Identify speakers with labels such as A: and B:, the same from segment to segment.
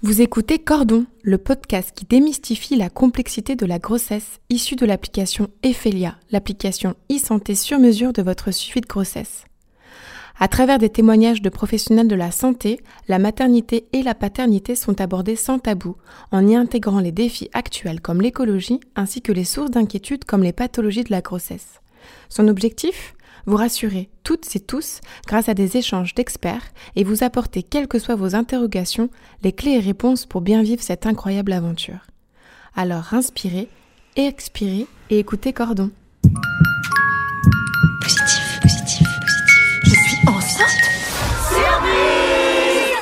A: Vous écoutez Cordon, le podcast qui démystifie la complexité de la grossesse issue de l'application Ephelia, l'application e-santé sur mesure de votre suivi de grossesse. À travers des témoignages de professionnels de la santé, la maternité et la paternité sont abordées sans tabou, en y intégrant les défis actuels comme l'écologie ainsi que les sources d'inquiétude comme les pathologies de la grossesse. Son objectif? Vous rassurer toutes et tous grâce à des échanges d'experts et vous apporter, quelles que soient vos interrogations, les clés et réponses pour bien vivre cette incroyable aventure. Alors inspirez, expirez et écoutez Cordon.
B: Positif, positif, positif. Je suis enceinte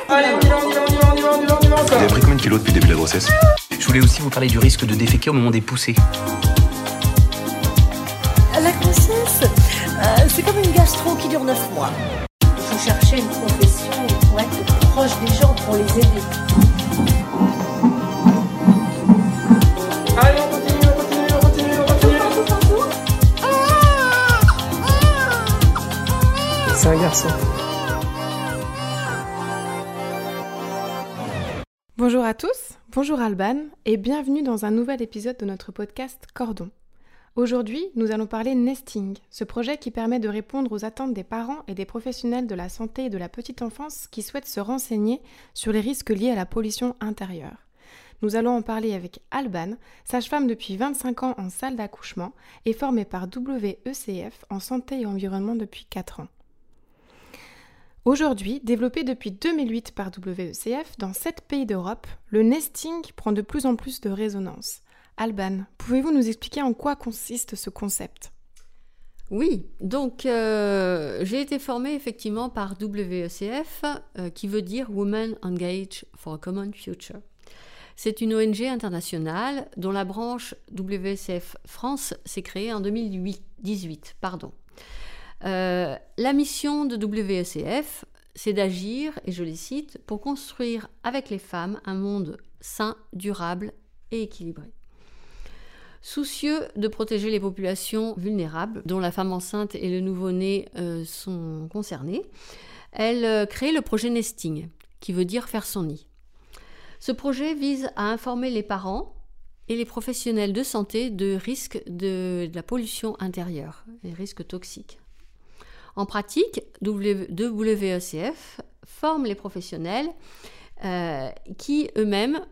C: Allez, on y va, on y va, on y va, on y va, on y va, on y va,
D: Vous avez pris combien de kilos depuis le début de la grossesse?
E: Je voulais aussi vous parler du risque de déféquer au moment des poussées.
B: C'est comme une gastro qui dure 9 mois. Il faut chercher une profession pour être proche des gens, pour les aider.
C: Allez, on continue, on continue, on continue, on continue. C'est un garçon.
A: Bonjour à tous, bonjour Alban et bienvenue dans un nouvel épisode de notre podcast Cordon. Aujourd'hui, nous allons parler nesting, ce projet qui permet de répondre aux attentes des parents et des professionnels de la santé et de la petite enfance qui souhaitent se renseigner sur les risques liés à la pollution intérieure. Nous allons en parler avec Alban, sage-femme depuis 25 ans en salle d'accouchement et formée par WECF en santé et environnement depuis 4 ans. Aujourd'hui, développé depuis 2008 par WECF dans 7 pays d'Europe, le nesting prend de plus en plus de résonance. Alban, pouvez-vous nous expliquer en quoi consiste ce concept?
F: Oui, donc euh, j'ai été formée effectivement par WECF, euh, qui veut dire Women Engaged for a Common Future. C'est une ONG internationale dont la branche WECF France s'est créée en 2018. Pardon. Euh, la mission de WECF, c'est d'agir, et je les cite, pour construire avec les femmes un monde sain, durable et équilibré. Soucieux de protéger les populations vulnérables, dont la femme enceinte et le nouveau-né euh, sont concernés, elle euh, crée le projet Nesting, qui veut dire faire son nid. Ce projet vise à informer les parents et les professionnels de santé de risques de, la pollution intérieure, les risques toxiques. En pratique, WECF forme les professionnels euh, qui eux-mêmes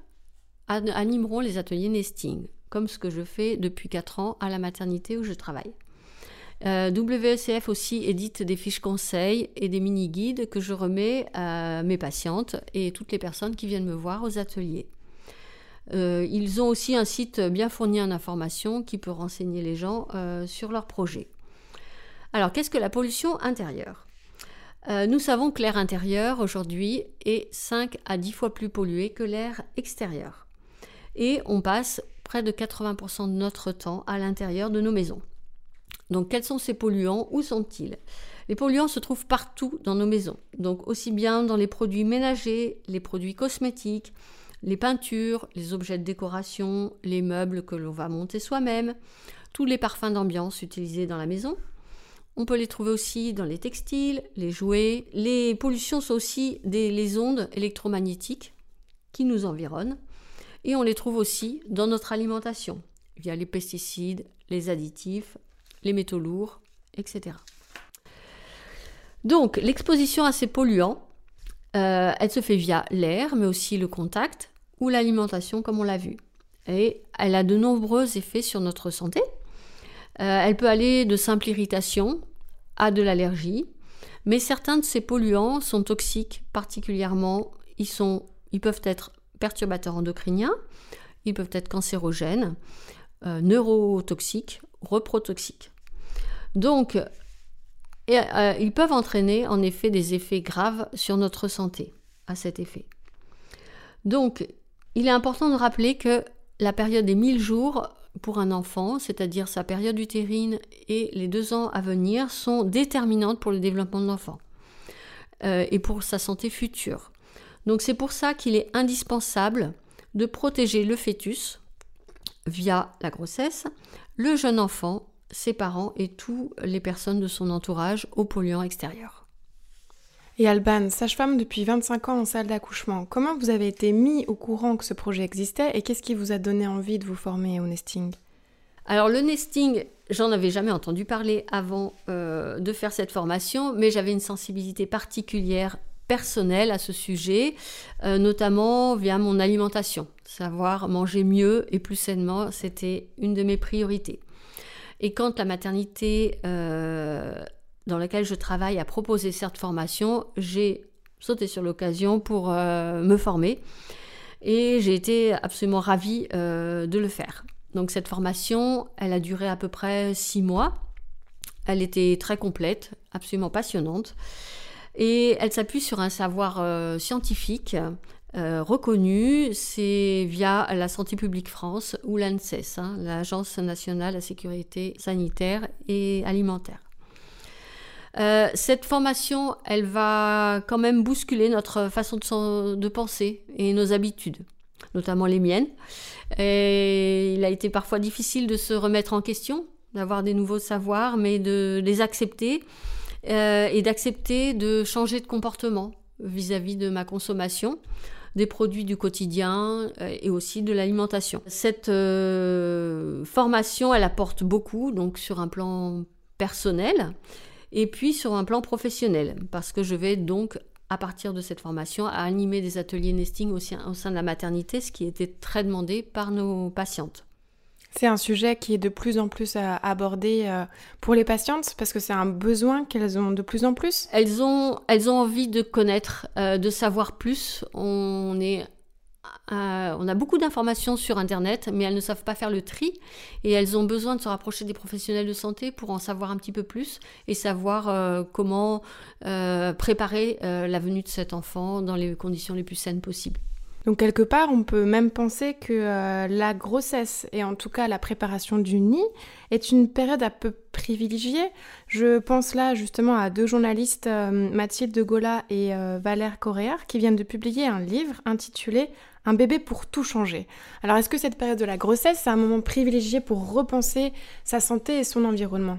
F: animeront les ateliers nesting, comme ce que je fais depuis 4 ans à la maternité où je travaille. Euh, WECF aussi édite des fiches conseils et des mini-guides que je remets à mes patientes et toutes les personnes qui viennent me voir aux ateliers. Euh, ils ont aussi un site bien fourni en informations qui peut renseigner les gens euh, sur leurs projets. Alors, qu'est-ce que la pollution intérieure? Euh, Nous savons que l'air intérieur aujourd'hui est 5 à 10 fois plus pollué que l'air extérieur. Et on passe de 80% de notre temps à l'intérieur de nos maisons. Donc quels sont ces polluants? Où sont-ils? Les polluants se trouvent partout dans nos maisons. Donc aussi bien dans les produits ménagers, les produits cosmétiques, les peintures, les objets de décoration, les meubles que l'on va monter soi-même, tous les parfums d'ambiance utilisés dans la maison. On peut les trouver aussi dans les textiles, les jouets. Les pollutions sont aussi des, les ondes électromagnétiques qui nous environnent. Et on les trouve aussi dans notre alimentation, via les pesticides, les additifs, les métaux lourds, etc. Donc, l'exposition à ces polluants, euh, elle se fait via l'air, mais aussi le contact ou l'alimentation, comme on l'a vu. Et elle a de nombreux effets sur notre santé. Euh, elle peut aller de simple irritation à de l'allergie, mais certains de ces polluants sont toxiques, particulièrement, ils, sont, ils peuvent être perturbateurs endocriniens, ils peuvent être cancérogènes, euh, neurotoxiques, reprotoxiques. Donc, et, euh, ils peuvent entraîner en effet des effets graves sur notre santé à cet effet. Donc, il est important de rappeler que la période des 1000 jours pour un enfant, c'est-à-dire sa période utérine et les deux ans à venir, sont déterminantes pour le développement de l'enfant euh, et pour sa santé future. Donc c'est pour ça qu'il est indispensable de protéger le fœtus via la grossesse, le jeune enfant, ses parents et toutes les personnes de son entourage aux polluants extérieurs.
A: Et Alban, sage-femme depuis 25 ans en salle d'accouchement, comment vous avez été mis au courant que ce projet existait et qu'est-ce qui vous a donné envie de vous former au nesting?
F: Alors le nesting, j'en avais jamais entendu parler avant euh, de faire cette formation, mais j'avais une sensibilité particulière personnelle à ce sujet, euh, notamment via mon alimentation. Savoir manger mieux et plus sainement, c'était une de mes priorités. Et quand la maternité euh, dans laquelle je travaille a proposé cette formation, j'ai sauté sur l'occasion pour euh, me former et j'ai été absolument ravie de le faire. Donc cette formation, elle a duré à peu près six mois. Elle était très complète, absolument passionnante. Et elle s'appuie sur un savoir euh, scientifique reconnu. C'est via la Santé publique France ou l'ANSES, hein, l'Agence nationale de la sécurité sanitaire et alimentaire. Euh, cette formation, elle va quand même bousculer notre façon de, penser et nos habitudes, notamment les miennes. Et il a été parfois difficile de se remettre en question, d'avoir des nouveaux savoirs, mais de les accepter euh, et d'accepter de changer de comportement vis-à-vis de ma consommation des produits du quotidien euh, et aussi de l'alimentation. Cette formation, elle apporte beaucoup, donc sur un plan personnel, et puis sur un plan professionnel, parce que je vais donc à partir de cette formation, animer des ateliers nesting au sein, au sein de la maternité, ce qui était très demandé par nos patientes.
A: C'est un sujet qui est de plus en plus euh, abordé euh, pour les patientes parce que c'est un besoin qu'elles ont de plus en plus.
F: Elles ont, envie de connaître, euh, de savoir plus. On est on a beaucoup d'informations sur Internet, mais elles ne savent pas faire le tri et elles ont besoin de se rapprocher des professionnels de santé pour en savoir un petit peu plus et savoir comment préparer la venue de cet enfant dans les conditions les plus saines possibles.
A: Donc quelque part, on peut même penser que la grossesse et en tout cas la préparation du nid est une période un peu privilégiée. Je pense là justement à deux journalistes, Mathilde de Gola et Valère Coréard, qui viennent de publier un livre intitulé un bébé pour tout changer. Alors est-ce que cette période de la grossesse, c'est un moment privilégié pour repenser sa santé et son environnement?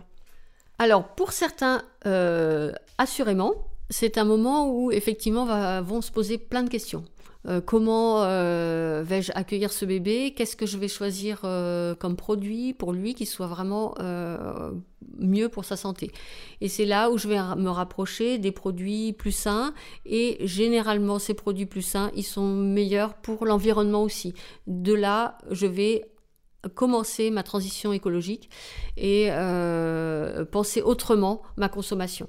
F: Alors pour certains, euh, assurément, c'est un moment où effectivement vont se poser plein de questions. Euh, comment euh, vais-je accueillir ce bébé? Qu'est-ce que je vais choisir euh, comme produit pour lui qui soit vraiment mieux pour sa santé? Et c'est là où je vais me rapprocher des produits plus sains et généralement ces produits plus sains, ils sont meilleurs pour l'environnement aussi. De là, je vais commencer ma transition écologique et penser autrement ma consommation.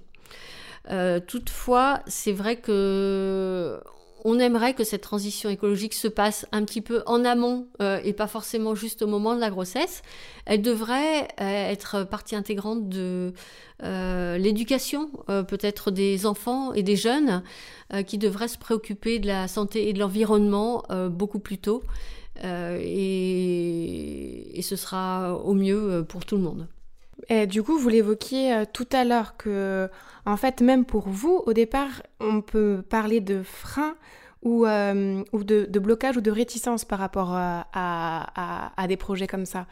F: toutefois, c'est vrai que on aimerait que cette transition écologique se passe un petit peu en amont euh, et pas forcément juste au moment de la grossesse. Elle devrait euh, être partie intégrante de euh, l'éducation, peut-être des enfants et des jeunes, qui devraient se préoccuper de la santé et de l'environnement beaucoup plus tôt. Et, et, ce sera au mieux pour tout le monde.
A: Du coup, vous l'évoquiez tout à l'heure que en fait, même pour vous, au départ, on peut parler de frein ou, euh, ou de, blocage ou de réticence par rapport à, des projets comme ça.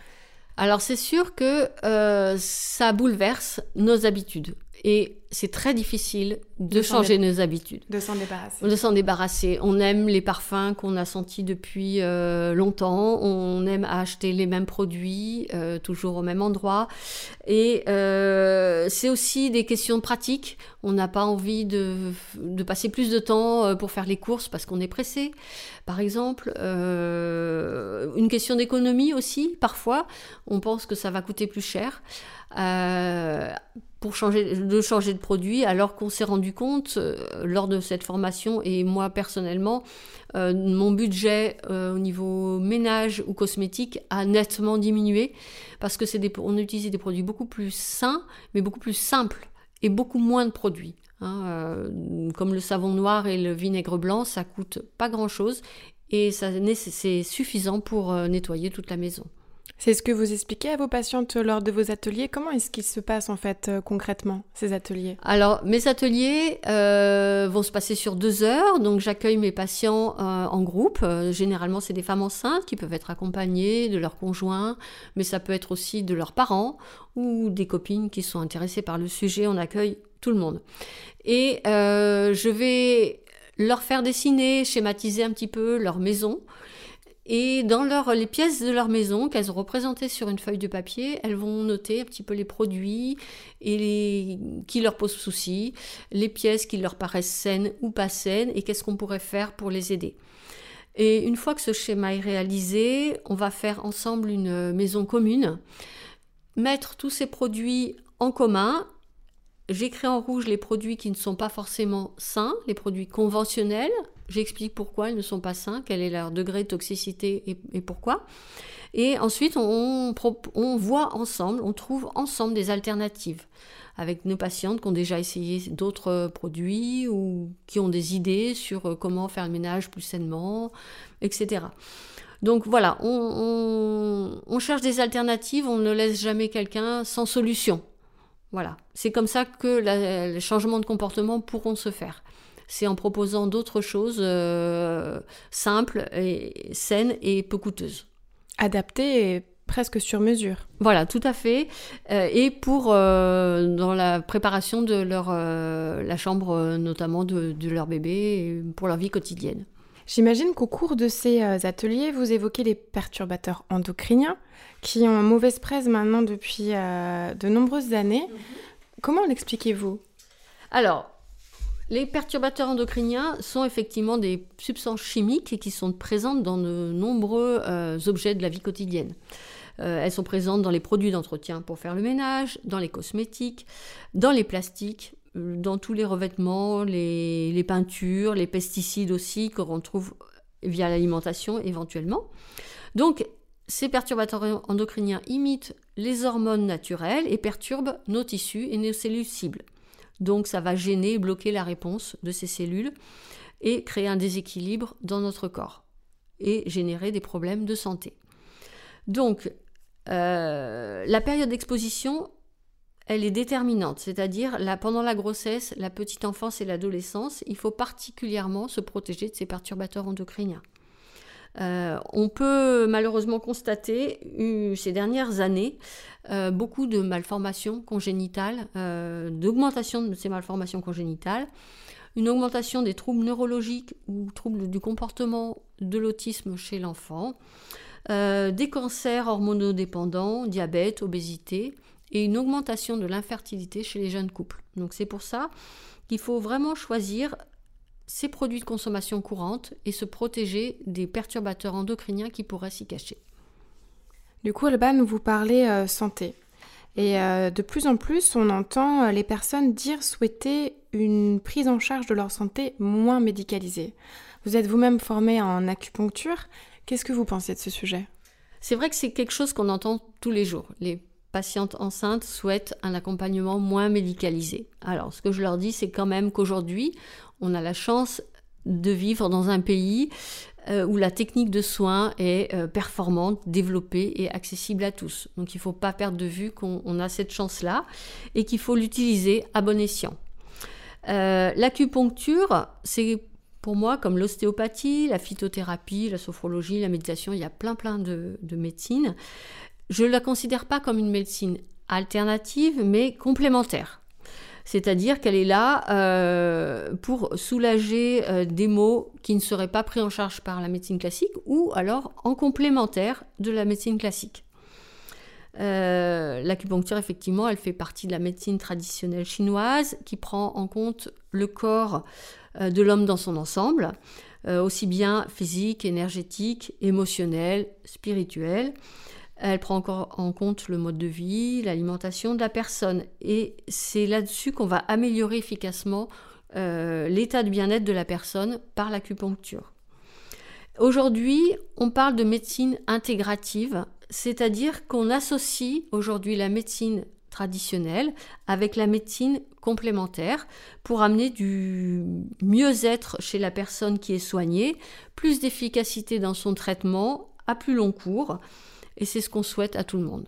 F: Alors c'est sûr que euh, ça bouleverse nos habitudes. Et c'est très difficile de, changer nos habitudes.
A: De s'en débarrasser.
F: De s'en débarrasser. On aime les parfums qu'on a sentis depuis euh, longtemps. On aime acheter les mêmes produits, euh, toujours au même endroit. Et euh, c'est aussi des questions pratiques. On n'a pas envie de, de, passer plus de temps pour faire les courses parce qu'on est pressé. Par exemple, une question d'économie aussi, parfois. On pense que ça va coûter plus cher. Euh, pour changer, de changer de produit, alors qu'on s'est rendu compte euh, lors de cette formation, et moi personnellement, euh, mon budget au niveau ménage ou cosmétique a nettement diminué, parce que c'est on utilisait des produits beaucoup plus sains, mais beaucoup plus simples, et beaucoup moins de produits. Hein, comme le savon noir et le vinaigre blanc, ça coûte pas grand chose, et c'est suffisant pour nettoyer toute la maison.
A: C'est ce que vous expliquez à vos patientes lors de vos ateliers. Comment est-ce qu'ils se passent en fait euh, concrètement ces ateliers?
F: Alors mes ateliers euh, vont se passer sur deux heures. Donc j'accueille mes patients euh, en groupe. généralement c'est des femmes enceintes qui peuvent être accompagnées de leurs conjoints, mais ça peut être aussi de leurs parents ou des copines qui sont intéressées par le sujet. On accueille tout le monde. Et je vais leur faire dessiner, schématiser un petit peu leur maison. Et dans leur, les pièces de leur maison qu'elles ont représentées sur une feuille de papier, elles vont noter un petit peu les produits et les, qui leur posent souci, les pièces qui leur paraissent saines ou pas saines et qu'est-ce qu'on pourrait faire pour les aider. Et une fois que ce schéma est réalisé, on va faire ensemble une maison commune, mettre tous ces produits en commun. J'écris en rouge les produits qui ne sont pas forcément sains, les produits conventionnels, J'explique pourquoi ils ne sont pas sains, quel est leur degré de toxicité et, pourquoi. Et ensuite, on, voit ensemble, on trouve ensemble des alternatives avec nos patientes qui ont déjà essayé d'autres produits ou qui ont des idées sur euh, comment faire le ménage plus sainement, etc. Donc voilà, on, on cherche des alternatives, on ne laisse jamais quelqu'un sans solution. Voilà, c'est comme ça que les changements de comportement pourront se faire c'est en proposant d'autres choses euh, simples, et saines et peu coûteuses.
A: Adaptées et presque sur mesure.
F: Voilà, tout à fait. Euh, et pour euh, dans la préparation de leur la chambre notamment de, leur bébé pour leur vie quotidienne.
A: J'imagine qu'au cours de ces ateliers, vous évoquez les perturbateurs endocriniens qui ont mauvaise presse maintenant depuis de nombreuses années. Mhm. Comment l'expliquez-vous?
F: Alors, les perturbateurs endocriniens sont effectivement des substances chimiques qui sont présentes dans de nombreux euh, objets de la vie quotidienne. Euh, elles sont présentes dans les produits d'entretien pour faire le ménage, dans les cosmétiques, dans les plastiques, euh, dans tous les revêtements, les, les peintures, les pesticides aussi qu'on trouve via l'alimentation éventuellement. Donc ces perturbateurs endocriniens imitent les hormones naturelles et perturbent nos tissus et nos cellules cibles. Donc ça va gêner, bloquer la réponse de ces cellules et créer un déséquilibre dans notre corps et générer des problèmes de santé. Donc euh, la période d'exposition, elle est déterminante, c'est-à-dire pendant la grossesse, la petite enfance et l'adolescence, il faut particulièrement se protéger de ces perturbateurs endocriniens. Euh, on peut malheureusement constater ces dernières années euh, beaucoup de malformations congénitales, euh, d'augmentation de ces malformations congénitales, une augmentation des troubles neurologiques ou troubles du comportement de l'autisme chez l'enfant, des cancers hormonodépendants, diabète, obésité et une augmentation de l'infertilité chez les jeunes couples. Donc c'est pour ça qu'il faut vraiment choisir ces produits de consommation courante et se protéger des perturbateurs endocriniens qui pourraient s'y cacher.
A: Du coup, Alban, vous parlez euh, santé. Et euh, de plus en plus, on entend euh, les personnes dire souhaiter une prise en charge de leur santé moins médicalisée. Vous êtes vous-même formé en acupuncture. Qu'est-ce que vous pensez de ce sujet?
F: C'est vrai que c'est quelque chose qu'on entend tous les jours. Les patientes enceintes souhaitent un accompagnement moins médicalisé. Alors, ce que je leur dis, c'est quand même qu'aujourd'hui, on a la chance de vivre dans un pays euh, où la technique de soins est euh, performante, développée et accessible à tous. Donc il ne faut pas perdre de vue qu'on a cette chance-là et qu'il faut l'utiliser à bon escient. Euh, l'acupuncture, c'est pour moi comme l'ostéopathie, la phytothérapie, la sophrologie, la méditation, il y a plein plein de, de médecines. Je ne la considère pas comme une médecine alternative, mais complémentaire. C'est-à-dire qu'elle est là euh, pour soulager euh, des maux qui ne seraient pas pris en charge par la médecine classique ou alors en complémentaire de la médecine classique. Euh, l'acupuncture, effectivement, elle fait partie de la médecine traditionnelle chinoise qui prend en compte le corps de l'homme dans son ensemble, aussi bien physique, énergétique, émotionnel, spirituel. Elle prend encore en compte le mode de vie, l'alimentation de la personne. Et c'est là-dessus qu'on va améliorer efficacement euh, l'état de bien-être de la personne par l'acupuncture. Aujourd'hui, on parle de médecine intégrative, c'est-à-dire qu'on associe aujourd'hui la médecine traditionnelle avec la médecine complémentaire pour amener du mieux-être chez la personne qui est soignée, plus d'efficacité dans son traitement à plus long cours et c'est ce qu'on souhaite à tout le monde.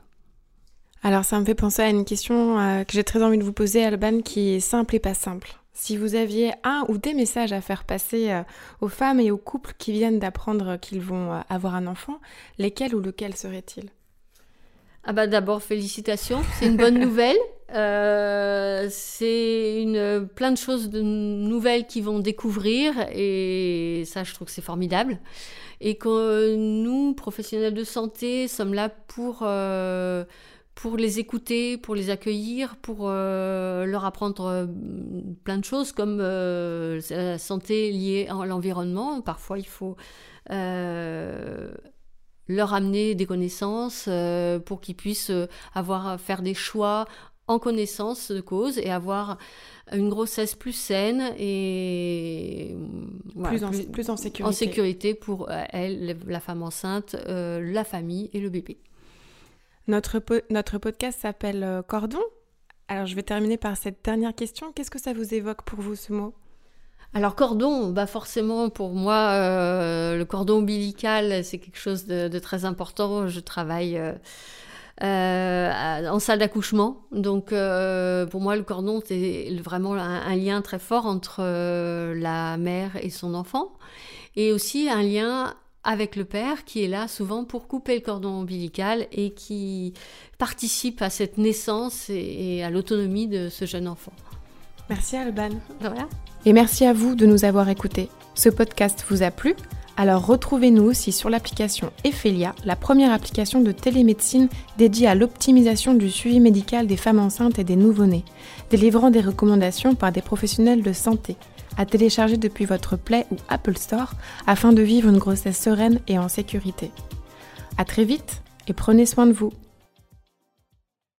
A: Alors ça me fait penser à une question euh, que j'ai très envie de vous poser, Alban, qui est simple et pas simple. Si vous aviez un ou des messages à faire passer euh, aux femmes et aux couples qui viennent d'apprendre qu'ils vont euh, avoir un enfant, lesquels ou lequel serait-il
F: ah bah d'abord félicitations, c'est une bonne nouvelle. c'est une plein de choses de nouvelles qui vont découvrir et ça, je trouve que c'est formidable. Et que nous, professionnels de santé, sommes là pour euh, pour les écouter, pour les accueillir, pour euh, leur apprendre euh, plein de choses comme la santé liée à l'environnement. Parfois, il faut leur amener des connaissances pour qu'ils puissent avoir faire des choix en connaissance de cause et avoir une grossesse plus saine et
A: plus, en, plus, en, sécurité.
F: en sécurité pour elle, la femme enceinte, la famille et le bébé.
A: Notre, notre podcast s'appelle euh, Cordon. Alors je vais terminer par cette dernière question. Qu'est-ce que ça vous évoque pour vous ce mot?
F: Alors cordon, bah forcément pour moi euh, le cordon ombilical c'est quelque chose de, très important. Je travaille euh, en salle d'accouchement, donc pour moi le cordon c'est vraiment un, lien très fort entre la mère et son enfant, et aussi un lien avec le père qui est là souvent pour couper le cordon ombilical et qui participe à cette naissance et, à l'autonomie de ce jeune enfant.
A: Merci Alban.
F: Voilà.
A: Et merci à vous de nous avoir écoutés. Ce podcast vous a plu? Alors retrouvez-nous aussi sur l'application Ephelia, la première application de télémédecine dédiée à l'optimisation du suivi médical des femmes enceintes et des nouveau-nés, délivrant des recommandations par des professionnels de santé à télécharger depuis votre Play ou Apple Store afin de vivre une grossesse sereine et en sécurité. À très vite et prenez soin de vous.